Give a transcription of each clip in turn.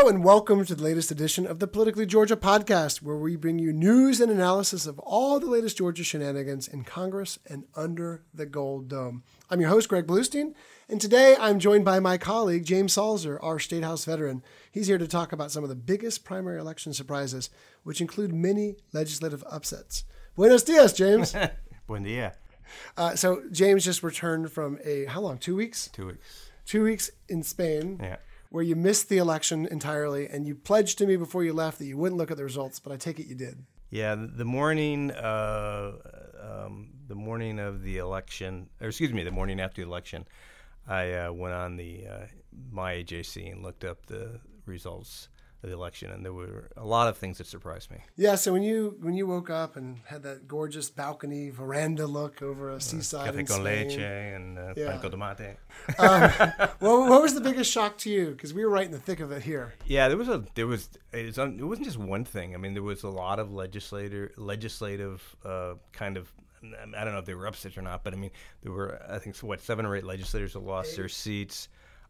Hello, and welcome to the latest edition of the Politically Georgia podcast, where we bring you news and analysis of all the latest Georgia shenanigans in Congress and under the Gold Dome. I'm your host, Greg Bluestein, and today I'm joined by my colleague, James Salzer, our State House veteran. He's here to talk about some of the biggest primary election surprises, which include many legislative upsets. Buenos dias, James. Buen dia. Uh, so, James just returned from a, how long? Two weeks? Two weeks. Two weeks in Spain. Yeah where you missed the election entirely and you pledged to me before you left that you wouldn't look at the results, but I take it you did. Yeah, the morning, uh, um, the morning of the election, or excuse me, the morning after the election, I uh, went on the uh, my AJC and looked up the results the election, and there were a lot of things that surprised me. Yeah, so when you when you woke up and had that gorgeous balcony veranda look over a uh, seaside Café con leche and uh, yeah. pan con tomate. um, what, what was the biggest shock to you? Because we were right in the thick of it here. Yeah, there was a there was it, was, it wasn't just one thing. I mean, there was a lot of legislator legislative uh, kind of I don't know if they were upset or not, but I mean, there were I think what seven or eight legislators that lost eight. their seats,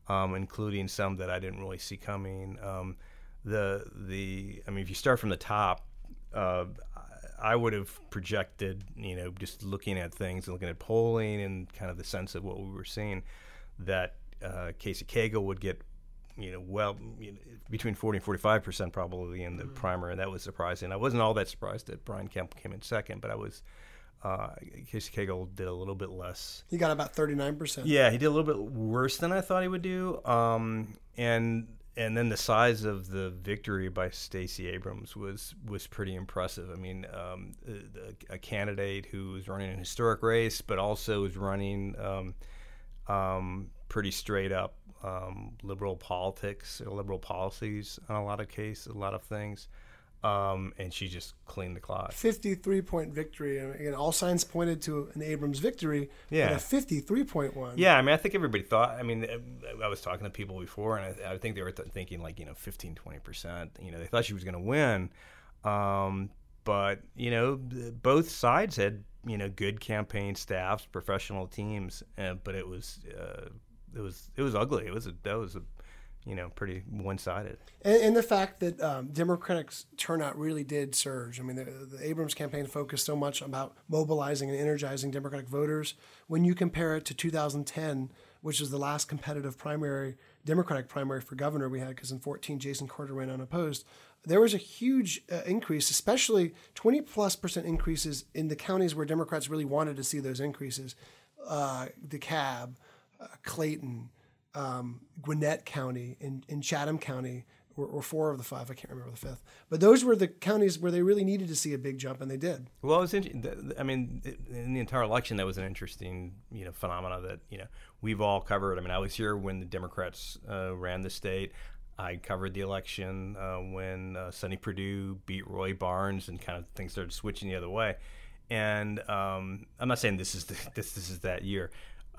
um, including some that I didn't really see coming. Um, the the I mean, if you start from the top, uh, I would have projected, you know, just looking at things and looking at polling and kind of the sense of what we were seeing, that uh, Casey Cagle would get, you know, well you know, between 40 and 45 percent probably in the mm-hmm. primary, and that was surprising. I wasn't all that surprised that Brian Kemp came in second, but I was. Uh, Casey Cagle did a little bit less. He got about 39%. Yeah, he did a little bit worse than I thought he would do. Um, and and then the size of the victory by Stacey Abrams was was pretty impressive. I mean, um, a, a, candidate who was running an historic race, but also was running um, um, pretty straight up um, liberal politics liberal policies on a lot of cases, a lot of things. Um, and she just cleaned the clock. 53 point victory. And again, all signs pointed to an Abrams victory. Yeah. But a 53 point one. Yeah. I mean, I think everybody thought, I mean, I was talking to people before, and I, I think they were th- thinking like, you know, 15, 20%. You know, they thought she was going to win. Um, but, you know, both sides had, you know, good campaign staffs, professional teams, uh, but it was, uh, it was, it was ugly. It was a, that was a, you know, pretty one sided. And, and, the fact that um, Democratic turnout really did surge. I mean, the, the, Abrams campaign focused so much about mobilizing and energizing Democratic voters. When you compare it to 2010, which was the last competitive primary, Democratic primary for governor we had, because in 14, Jason Carter ran unopposed. There was a huge uh, increase, especially 20 plus percent increases in the counties where Democrats really wanted to see those increases. Uh, DeKalb, uh, Clayton, um, Gwinnett County and, in Chatham County or, or, four of the five. I can't remember the fifth. But those were the counties where they really needed to see a big jump, and they did. Well, it was interesting. I mean, in the entire election, that was an interesting, you know, phenomena that you know we've all covered. I mean, I was here when the Democrats uh, ran the state. I covered the election uh, when uh, Sonny Perdue beat Roy Barnes, and kind of things started switching the other way. And um, I'm not saying this is the, this this is that year,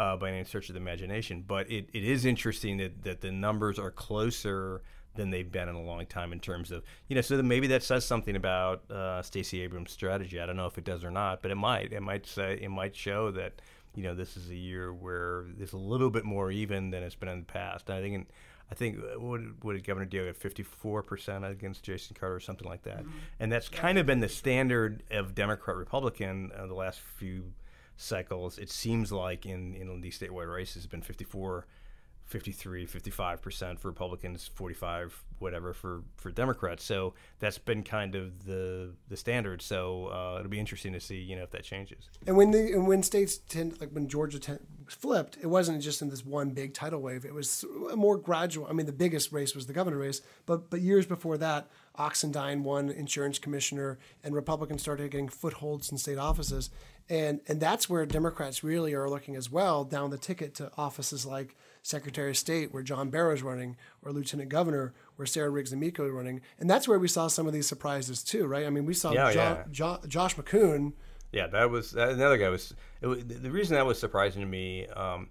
uh, by any stretch of the imagination. But it, it is interesting that, that the numbers are closer than they've been in a long time in terms of you know. So that maybe that says something about uh, Stacey Abrams' strategy. I don't know if it does or not, but it might. It might say it might show that you know this is a year where it's a little bit more even than it's been in the past. I think. In, I think uh, what, what did Governor Deal get? Fifty four percent against Jason Carter or something like that, mm-hmm. and that's kind of been the standard of Democrat Republican uh, the last few cycles, it seems like in in these statewide races, it's been 54 53, 55% for Republicans, 45 whatever for, for Democrats. So that's been kind of the the standard. So uh, it'll be interesting to see, you know, if that changes. And when the and when states tend like when Georgia ten, flipped, it wasn't just in this one big tidal wave. It was more gradual. I mean, the biggest race was the governor race, but but years before that, Oxendine won insurance commissioner, and Republicans started getting footholds in state offices, and and that's where Democrats really are looking as well down the ticket to offices like Secretary of State, where John Barrow's running, or Lieutenant Governor, where Sarah Riggs Amico is running, and that's where we saw some of these surprises too, right? I mean, we saw Yeah, jo- yeah. Jo- Josh McKoon. Yeah, that was that, another guy was, it was. The reason that was surprising to me um,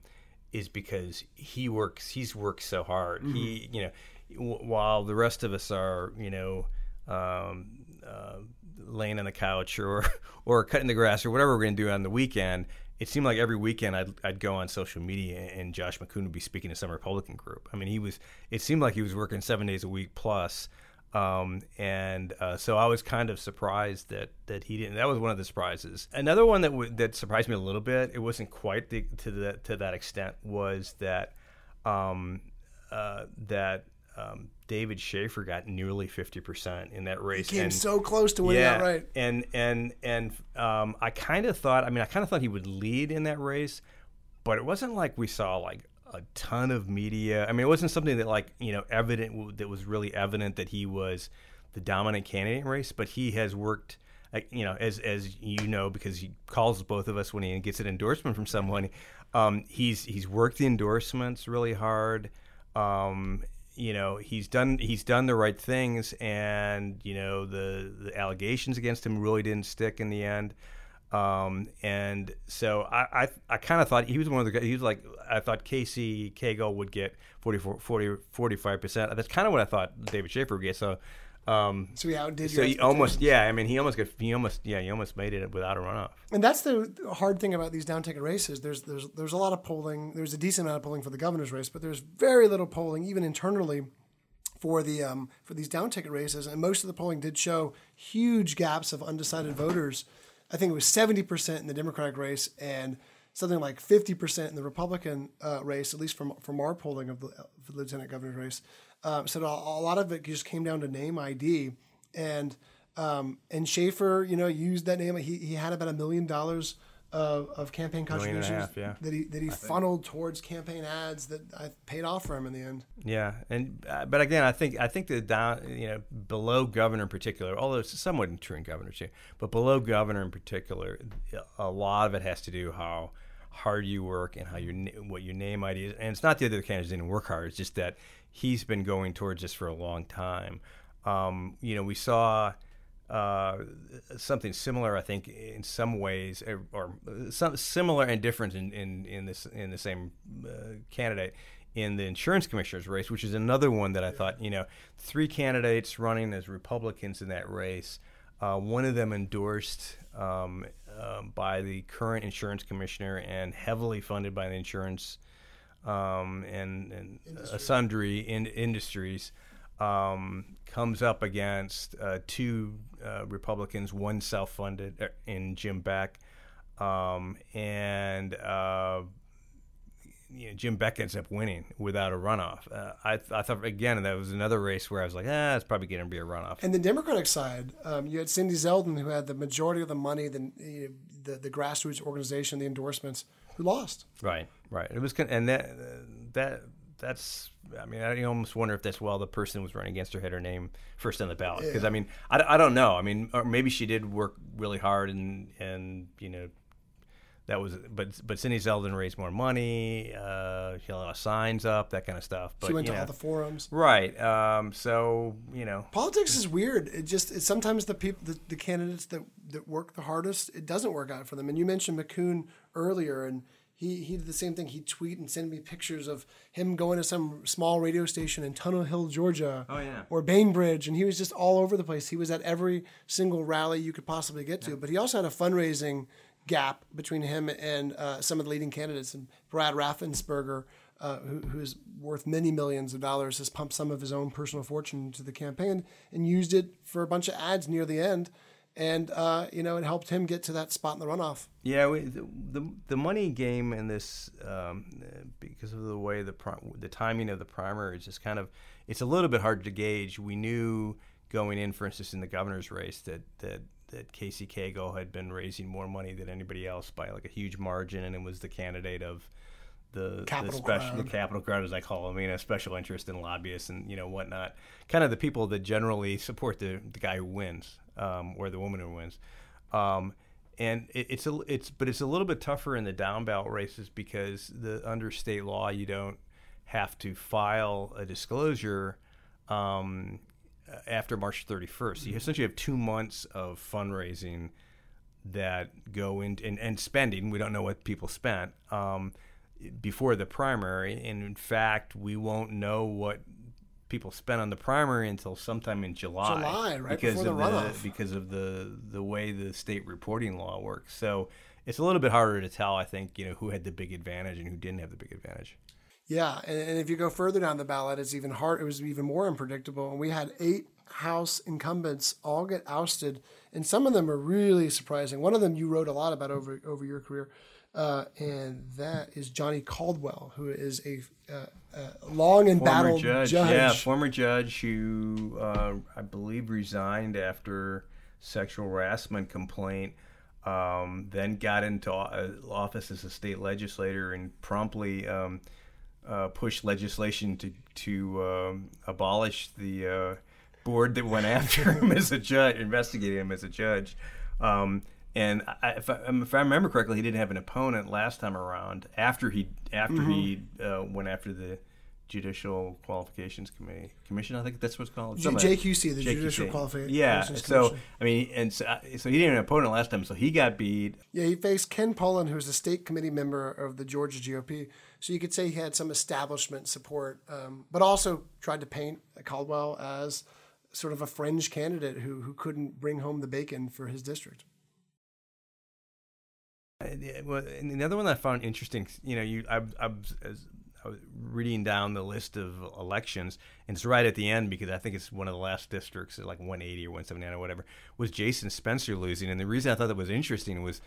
is because he works. He's worked so hard. He, you know, w- while the rest of us are, you know, um, uh, laying on the couch or or cutting the grass or whatever we're going to do on the weekend. It seemed like every weekend I'd, I'd go on social media and Josh McKoon would be speaking to some Republican group. I mean, he was. It seemed like he was working seven days a week plus. Um, and uh, so I was kind of surprised that that he didn't. That was one of the surprises. Another one that w- that surprised me a little bit. It wasn't quite the, to that to that extent. Was that um, uh, that um, David Shafer got nearly fifty percent in that race. He came and- so close to winning yeah, outright. And and and um, I kind of thought. I mean, I kind of thought he would lead in that race, but it wasn't like we saw like a ton of media. I mean, it wasn't something that like you know evident that was really evident that he was the dominant candidate in race. But he has worked. You know, as as you know, because he calls both of us when he gets an endorsement from someone. Um, he's he's worked the endorsements really hard. Um, you know he's done he's done the right things and you know the the allegations against him really didn't stick in the end. Um, and so I I, I kind of thought he was one of the guys he was like I thought Casey Cagle would get 44 40 45 percent. That's kind of what I thought David Shafer would get. So um, So he outdid so he almost yeah I mean he almost got he almost yeah he almost made it without a runoff And that's the hard thing about these down ticket races. There's there's there's a lot of polling. There's a decent amount of polling for the governor's race, but there's very little polling even internally for the um, for these down ticket races. And most of the polling did show huge gaps of undecided voters. I think it was seventy percent in the Democratic race and something like fifty percent in the Republican uh, race, at least from from our polling of the, of the lieutenant governor's race. Um, so a, a lot of it just came down to name ID and. Um, and Shafer, you know, used that name. He, he had about a million dollars of, of campaign Million and a contributions half, yeah. that he that he funneled towards campaign ads that I paid off for him in the end. Yeah, and uh, but again, I think I think the down you know below governor in particular, although it's somewhat true in governor too, but below governor in particular, a lot of it has to do how hard you work and how your what your name ID is. And it's not the other candidates didn't work hard; it's just that he's been going towards this for a long time. Um, you know, we saw uh, something similar, I think, in some ways, or, or some similar and different in, in, in this in the same uh, candidate in the insurance commissioner's race, which is another one that I thought, you know, three candidates running as Republicans in that race. Uh, one of them endorsed um, um, by the current insurance commissioner and heavily funded by the insurance um, and, and uh, sundry in industries um, comes up against uh, two uh, Republicans, one self-funded uh, in Jim Beck, um, and uh, you know, Jim Beck ends up winning without a runoff. Uh, I, I thought again that was another race where I was like, ah, it's probably going to be a runoff. And the Democratic side, um, you had Cindy Zeldin, who had the majority of the money, the the, the grassroots organization, the endorsements, who lost. Right, right. It was, and that that that's. I mean, I almost wonder if that's well the person was running against her had her name first on the ballot because I mean, I, I don't know. I mean, or maybe she did work really hard and and you know. That was, but but Cindy Zeldin raised more money. Uh, she had a lot of signs up, that kind of stuff. But she went to know, all the forums. right. Um, so you know, Politics is weird. It just it's sometimes the people, the, the candidates that that work the hardest, it doesn't work out for them. And you mentioned McKoon earlier, and he he did the same thing. He'd tweet and send me pictures of him going to some small radio station in Tunnel Hill, Georgia, Oh, yeah. or Bainbridge, and he was just all over the place. He was at every single rally you could possibly get to. But he also had a fundraising gap between him and uh, some of the leading candidates. And Brad Raffensperger, uh, who, who's worth many millions of dollars, has pumped some of his own personal fortune into the campaign and used it for a bunch of ads near the end. and uh, you know it helped him get to that spot in the runoff. Yeah, we, the, the, the money game in this um, because of the way the the timing of the primary is just kind of it's a little bit hard to gauge. We knew going in, for instance, in the governor's race that that that Casey Cagle had been raising more money than anybody else by like a huge margin, and it was the candidate of the capital the special crowd. the capital crowd as I call them, you know, special interest in lobbyists and you know whatnot, kind of the people that generally support the the guy who wins um, or the woman who wins. Um, and it, it's a it's but it's a little bit tougher in the down ballot races because the under state law you don't have to file a disclosure um, after March 31st. You essentially have two months of fundraising that go into and, and spending. We don't know what people spent um, before the primary, and in fact, we won't know what people spent on the primary until sometime in July. July, right because before the of runoff. because of the the way the state reporting law works. So it's a little bit harder to tell. I think you know who had the big advantage and who didn't have the big advantage. Yeah, and, and if you go further down the ballot, it's even hard. It was even more unpredictable, and we had eight House incumbents all get ousted, and some of them are really surprising. One of them you wrote a lot about over over your career, uh, and that is Johnny Caldwell, who is a, uh, uh, long and battled judge, judge. yeah, former judge who uh, I believe resigned after sexual harassment complaint. Um, then got into uh, office as a state legislator and promptly um, uh, pushed legislation to to um, abolish the uh, board that went after him as a judge, investigating him as a judge. Um, and I, if, I, if I remember correctly, he didn't have an opponent last time around. After he after he uh, went after the Judicial Qualifications Committee Commission, I think that's what's called. J- JQC, the Judicial Qualifications Yeah. So I mean, and so, so he didn't have an opponent last time, so he got beat. Yeah, he faced Ken Pullin, who's a state committee member of the Georgia GOP. So you could say he had some establishment support, um, but also tried to paint Caldwell as sort of a fringe candidate who who couldn't bring home the bacon for his district. Uh, Well, and another one that I found interesting, you know, you I, I, I was reading down the list of elections, and it's right at the end because I think it's one of the last districts, like 180 or 179 or whatever, was Jason Spencer losing. And the reason I thought that was interesting was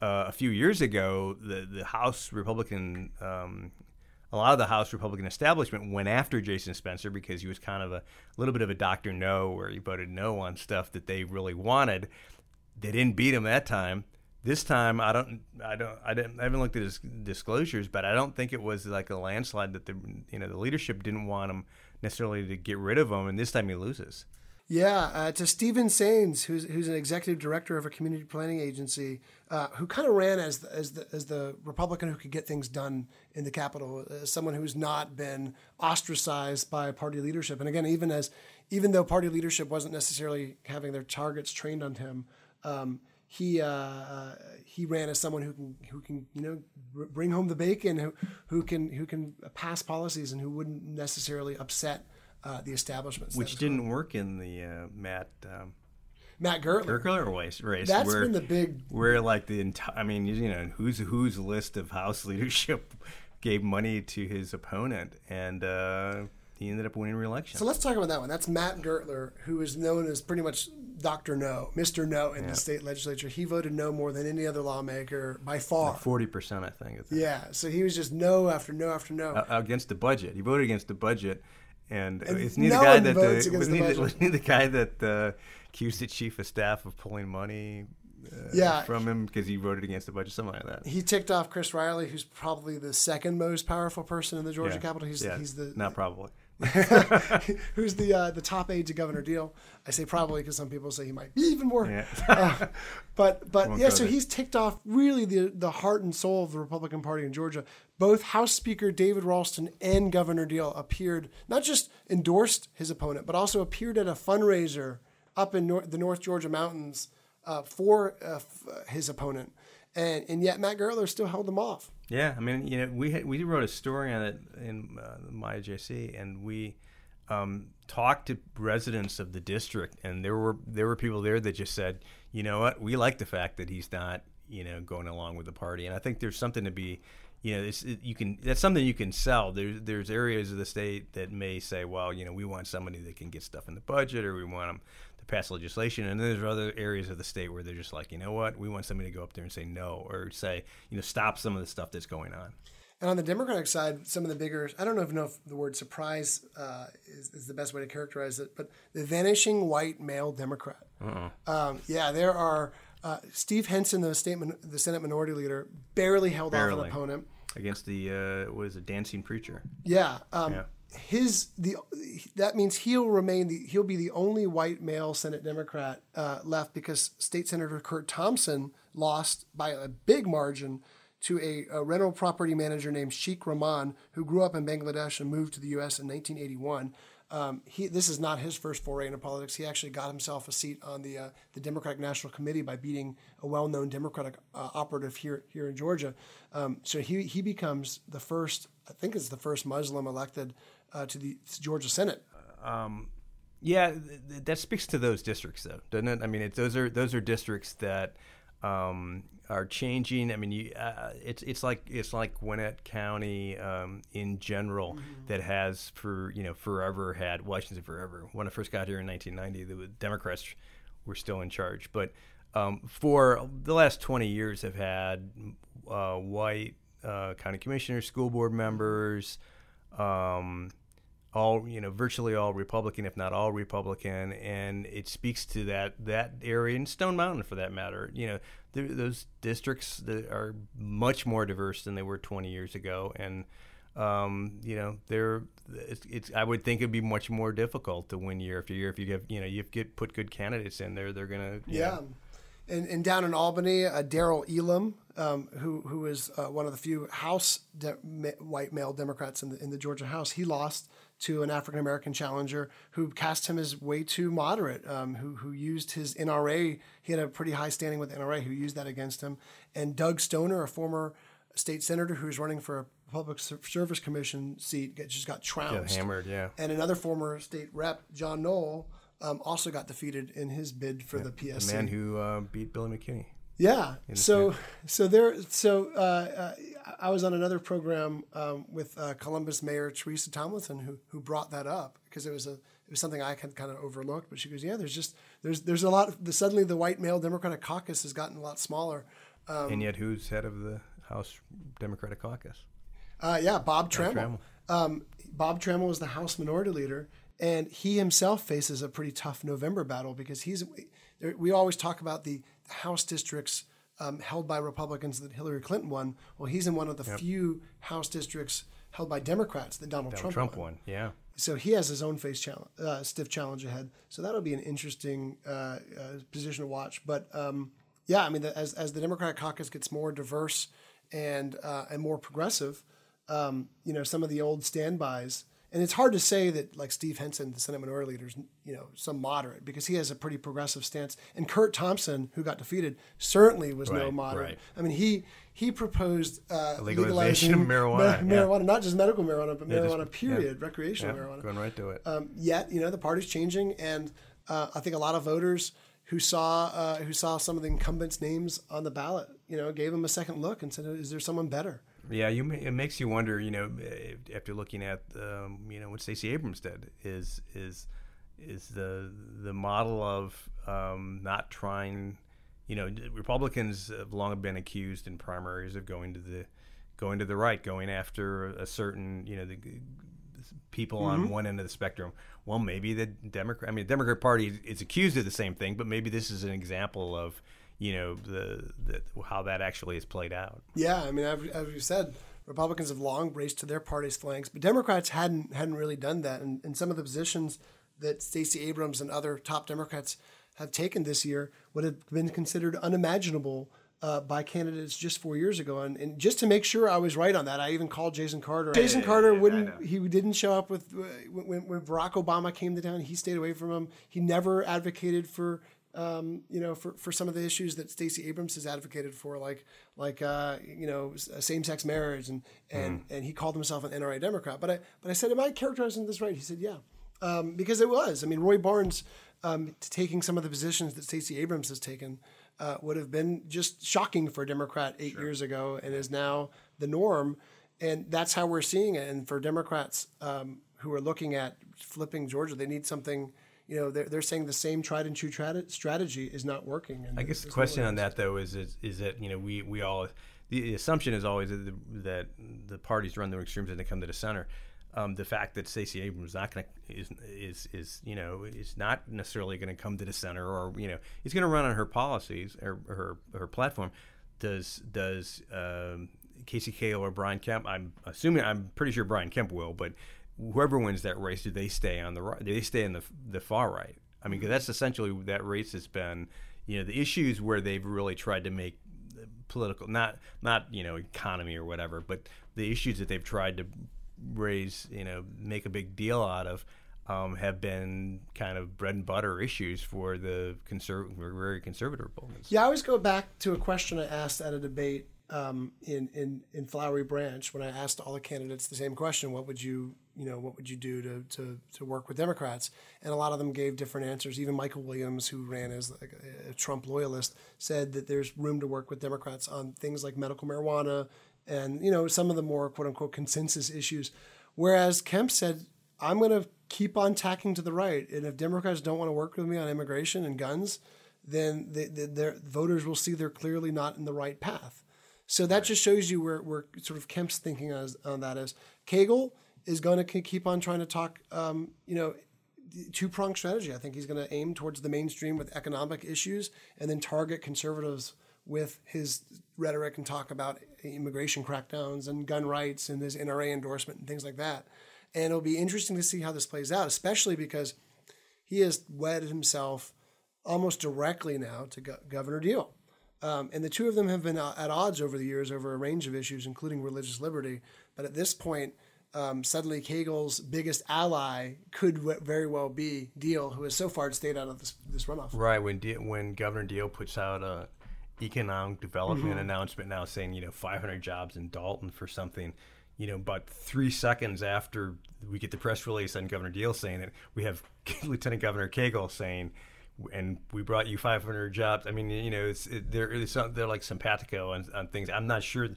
uh, a few years ago, the the House Republican. Um, a lot of the House Republican establishment went after Jason Spencer because he was kind of a little bit of a Dr. No, where he voted no on stuff that they really wanted. They didn't beat him that time. This time, I don't, I don't, I didn't, I haven't looked at his disclosures, but I don't think it was like a landslide that the, you know, the leadership didn't want him necessarily to get rid of him, and this time he loses. Yeah, uh, to Stephen Sainz, who's who's an executive director of a community planning agency, uh, who kind of ran as the, as the as the Republican who could get things done in the Capitol, as someone who's not been ostracized by party leadership. And again, even as even though party leadership wasn't necessarily having their targets trained on him, um, he uh, he ran as someone who can who can you know br- bring home the bacon, who who can who can pass policies, and who wouldn't necessarily upset. Uh, the establishment, Which didn't work in the uh, Matt um, Matt Gurtler. Gurtler race. That's where, been the big. Where like the entire, I mean, you know, who's whose list of House leadership gave money to his opponent, and uh, he ended up winning re-election. So let's talk about that one. That's Matt Gurtler, who is known as pretty much Dr. No, Mr. No in Yeah. the state legislature. He voted no more than any other lawmaker by far. Forty percent, I think. Yeah, so he was just no after no after no. uh, against the budget. He voted against the budget, and, And isn't he no the guy that the, wasn't, the he wasn't he the guy that uh, accused the chief of staff of pulling money uh, Yeah. from him because he voted against the budget, something like that. he ticked off Chris Riley, who's probably the second most powerful person in the Georgia Yeah. Capitol. He's Yeah. he's the not probably. who's the uh, the top aide to Governor Deal. I say probably because some people say he might be even more. Yeah. Uh, but but Won't yeah, so he's ticked off really the the heart and soul of the Republican Party in Georgia. Both House Speaker David Ralston and Governor Deal appeared not just endorsed his opponent, but also appeared at a fundraiser up in the North Georgia mountains uh, for uh, f- his opponent, and and yet Matt Gurtler still held them off. Yeah, I mean, you know, we had, we wrote a story on it in uh, my JC, and we um, talked to residents of the district, and there were there were people there that just said, you know what, we like the fact that he's not, you know, going along with the party, and I think there's something to be, you know, it's, it, you can that's something you can sell. There's there's areas of the state that may say, well, you know, we want somebody that can get stuff in the budget, or we want them to pass legislation, and then there's other areas of the state where they're just like, you know what, we want somebody to go up there and say no, or say, you know, stop some of the stuff that's going on. And on the Democratic side, some of the bigger, I don't even know if the word surprise uh, is, is, the best way to characterize it, but the vanishing white male Democrat. Uh-uh. Um, yeah, there are, uh, Steve Henson, the, state, the Senate Minority Leader, barely held barely. off an opponent. Against the, uh, was a dancing preacher. Yeah. Um, yeah. His the that means he'll remain the he'll be the only white male Senate Democrat uh, left because State Senator Curt Thompson lost by a big margin to a, a, rental property manager named Sheikh Rahman, who grew up in Bangladesh and moved to the U.S. in 1981. Um, he, this is not his first foray into politics. He actually got himself a seat on the uh, the Democratic National Committee by beating a well-known Democratic uh, operative here here in Georgia. Um, so he he becomes the first, I think, it's the first Muslim elected uh, to the Georgia Senate. Um, yeah, th- that speaks to those districts, though, doesn't it? I mean, those are those are districts that um, are changing. I mean, you, uh, it's it's like it's like Gwinnett County um, in general mm-hmm. that has for you know forever had well, I shouldn't say forever. When I first got here in 1990, the Democrats were still in charge, but um, for the last 20 years, have had uh, white uh, county commissioners, school board members. Um, all you know virtually all republican if not all republican and it speaks to that that area and stone mountain for that matter. You know those districts that are much more diverse than they were 20 years ago and um, you know they're it's, it's, i would think it'd be much more difficult to win year after year if you have you know you get put good candidates in there they're gonna yeah know, and, and down in Albany, uh, Darrel Ealum, um, who who is uh, one of the few House de- white male Democrats in the in the Georgia House, he lost to an African American challenger who cast him as way too moderate, um, who who used his NRA. He had a pretty high standing with NRA, who used that against him. And Doug Stoner, a former state senator who's running for a public service commission seat, just got trounced, hammered, yeah. And another former state rep, John Noel, um, also got defeated in his bid for yeah, the PSC. The man who uh, beat Billy McKinney. Yeah. So so there so uh, uh, I was on another program um, with uh, Columbus Mayor Teresa Tomlinson who who brought that up because it was a it was something I had kind of overlooked. But she goes, yeah, there's just there's there's a lot. Of, the, suddenly the white male Democratic caucus has gotten a lot smaller. Um, and yet, who's head of the House Democratic Caucus? Uh, yeah, Bob Trammell. Bob Trammell. Um, Bob Trammell was the House Minority Leader, and he himself faces a pretty tough November battle because he's. We always talk about the House districts um, held by Republicans that Hillary Clinton won. Well, he's in one of the yep. few House districts held by Democrats that Donald, Donald Trump, Trump won. won. Yeah. So he has his own face challenge, uh, stiff challenge ahead. So that'll be an interesting uh, uh, position to watch. But um, yeah, I mean, the, as as the Democratic caucus gets more diverse and uh, and more progressive, um, you know, some of the old standbys and it's hard to say that like Steve Henson, the Senate Minority Leader, is you know some moderate because he has a pretty progressive stance. And Curt Thompson, who got defeated, certainly was right, no moderate. Right. I mean, he he proposed uh, legalization of marijuana, ma- marijuana, not just medical marijuana, but yeah, marijuana just, period, yeah. recreational yeah, marijuana. Going right to it. Um, yet, you know, the party's changing, and uh, I think a lot of voters who saw uh, who saw some of the incumbents' names on the ballot, you know, gave them a second look and said, "Is there someone better?" Yeah, you it makes you wonder. You know, after looking at um, you know what Stacey Abrams did is is is the the model of um, not trying. You know, Republicans have long been accused in primaries of going to the going to the right, going after a certain you know the people mm-hmm. on one end of the spectrum. Well, maybe the Democrat. I mean, the Democrat Party is accused of the same thing, but maybe this is an example of you know the, the how that actually has played out. Yeah, I mean, as, you said, Republicans have long braced to their party's flanks, but Democrats hadn't hadn't really done that. And, and some of the positions that Stacey Abrams and other top Democrats have taken this year would have been considered unimaginable uh, by candidates just four years ago. And, and, just to make sure I was right on that, I even called Jason Carter. Jason Carter wouldn't, he didn't show up with, uh, when, when Barack Obama came to town, he stayed away from him. He never advocated for um, you know, for, for some of the issues that Stacey Abrams has advocated for, like like uh, you know same sex marriage, and and mm. and he called himself an NRA Democrat. But I but I said, am I characterizing this right? He said, yeah, um, because it was. I mean, Roy Barnes um, taking some of the positions that Stacey Abrams has taken uh, would have been just shocking for a Democrat eight sure. years ago, and is now the norm. And that's how we're seeing it. And for Democrats um, who are looking at flipping Georgia, they need something you know they're, they're saying the same tried and true strategy is not working. I guess the question on that though is, is is that you know we we all the assumption is always that the, that the parties run the extremes and they come to the center. Um, the fact that Stacey Abrams is not going is is is you know is not necessarily going to come to the center or you know is going to run on her policies or her her platform. Does does um, Casey Cagle or Brian Kemp? I'm assuming I'm pretty sure Brian Kemp will, but whoever wins that race, do they stay on the right? Do they stay in the the far right? I mean, because that's essentially that race has been. You know, the issues where they've really tried to make political, not not you know economy or whatever, but the issues that they've tried to raise, you know, make a big deal out of. Um, have been kind of bread and butter issues for the conservative, very conservative Republicans. Yeah, I always go back to a question I asked at a debate um, in in in Flowery Branch when I asked all the candidates the same question: What would you you know what would you do to to to work with Democrats? And a lot of them gave different answers. Even Michael Williams, who ran as like a, a Trump loyalist, said that there's room to work with Democrats on things like medical marijuana and you know some of the more quote unquote consensus issues. Whereas Kemp said, "I'm going to keep on tacking to the right, and if Democrats don't want to work with me on immigration and guns." Then the, they, their voters will see they're clearly not in the right path. So that just shows you where, where sort of Kemp's thinking on, on that is. Cagle is going to keep on trying to talk, um, you know, two pronged strategy. I think he's going to aim towards the mainstream with economic issues and then target conservatives with his rhetoric and talk about immigration crackdowns and gun rights and his NRA endorsement and things like that. And it'll be interesting to see how this plays out, especially because he has wedded himself almost directly now to Go- Governor Deal. Um, and the two of them have been at odds over the years over a range of issues, including religious liberty. But at this point, um, suddenly Cagle's biggest ally could w- very well be Deal, who has so far stayed out of this, this runoff. Right when De- when Governor Deal puts out a economic development mm-hmm. announcement now saying you know 500 jobs in Dalton for something, you know, but three seconds after we get the press release on Governor Deal saying it, we have Lieutenant Governor Cagle saying and we brought you 500 jobs. I mean, you know, it's it, they're it's, they're like simpatico on, on things. I'm not sure.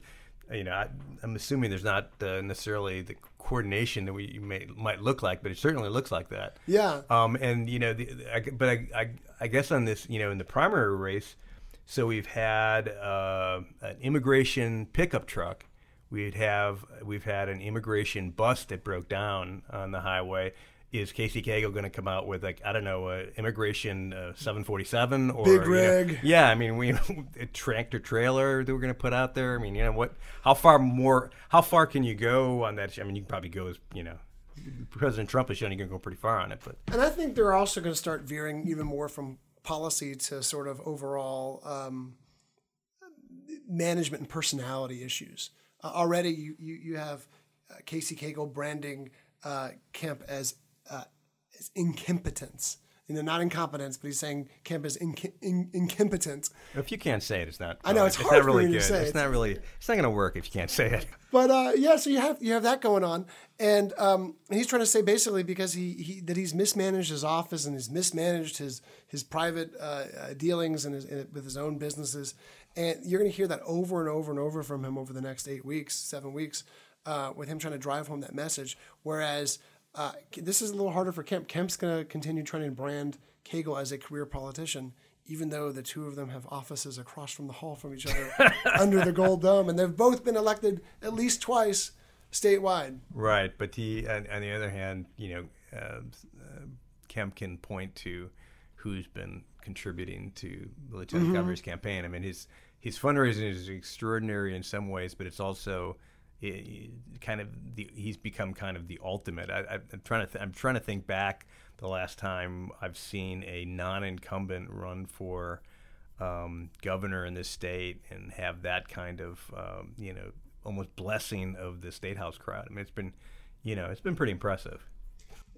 You know, I, am assuming there's not uh, necessarily the coordination that we may, might look like, but it certainly looks like that. Yeah. Um, and you know, the, I, but I, I, I guess on this, you know, in the primary race, so we've had uh, an immigration pickup truck. We'd have we've had an immigration bus that broke down on the highway is Casey Cagle going to come out with like I don't know uh, immigration uh, 747 or big rig? You know, yeah, I mean we a tractor trailer that we're going to put out there. I mean you know what? How far more? How far can you go on that? I mean you can probably go as you know. President Trump is shown you can go pretty far on it, but and I think they're also going to start veering even more from policy to sort of overall um, management and personality issues. Uh, already, you you, you have uh, Casey Cagle branding uh, Kemp as uh, incompetence. You know, not incompetence, but he's saying Kemp is inc- in- incompetent. If you can't say it, it's not. I know it's, it's hard not really good. to say. It's, it's not really. It's not going to work if you can't say it. But uh, yeah, so you have you have that going on, and um, he's trying to say basically because he, he that he's mismanaged his office and he's mismanaged his his private uh, uh dealings and his, with his own businesses, and you're going to hear that over and over and over from him over the next eight weeks, seven weeks, uh, with him trying to drive home that message. Whereas uh, this is a little harder for Kemp. Kemp's going to continue trying to brand Cagle as a career politician, even though the two of them have offices across from the hall from each other under the Gold Dome, and they've both been elected at least twice statewide. Right, but he, on, on the other hand, you know, uh, uh, Kemp can point to who's been contributing to the lieutenant mm-hmm. governor's campaign. I mean, his his fundraising is extraordinary in some ways, but it's also kind of the, he's become kind of the ultimate. I, am trying to th- I'm trying to think back the last time I've seen a non-incumbent run for um, governor in this state and have that kind of um, you know almost blessing of the state house crowd. I mean, it's been you know it's been pretty impressive.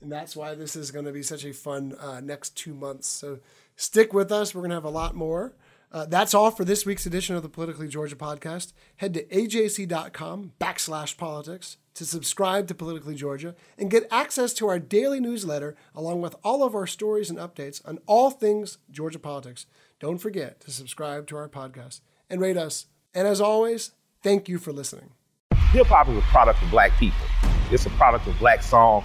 And that's why this is going to be such a fun uh, next two months. So stick with us. We're going to have a lot more. Uh, that's all for this week's edition of the Politically Georgia podcast. Head to ajc.com backslash politics to subscribe to Politically Georgia and get access to our daily newsletter along with all of our stories and updates on all things Georgia politics. Don't forget to subscribe to our podcast and rate us. And as always, thank you for listening. Hip hop is a product of black people. It's a product of black song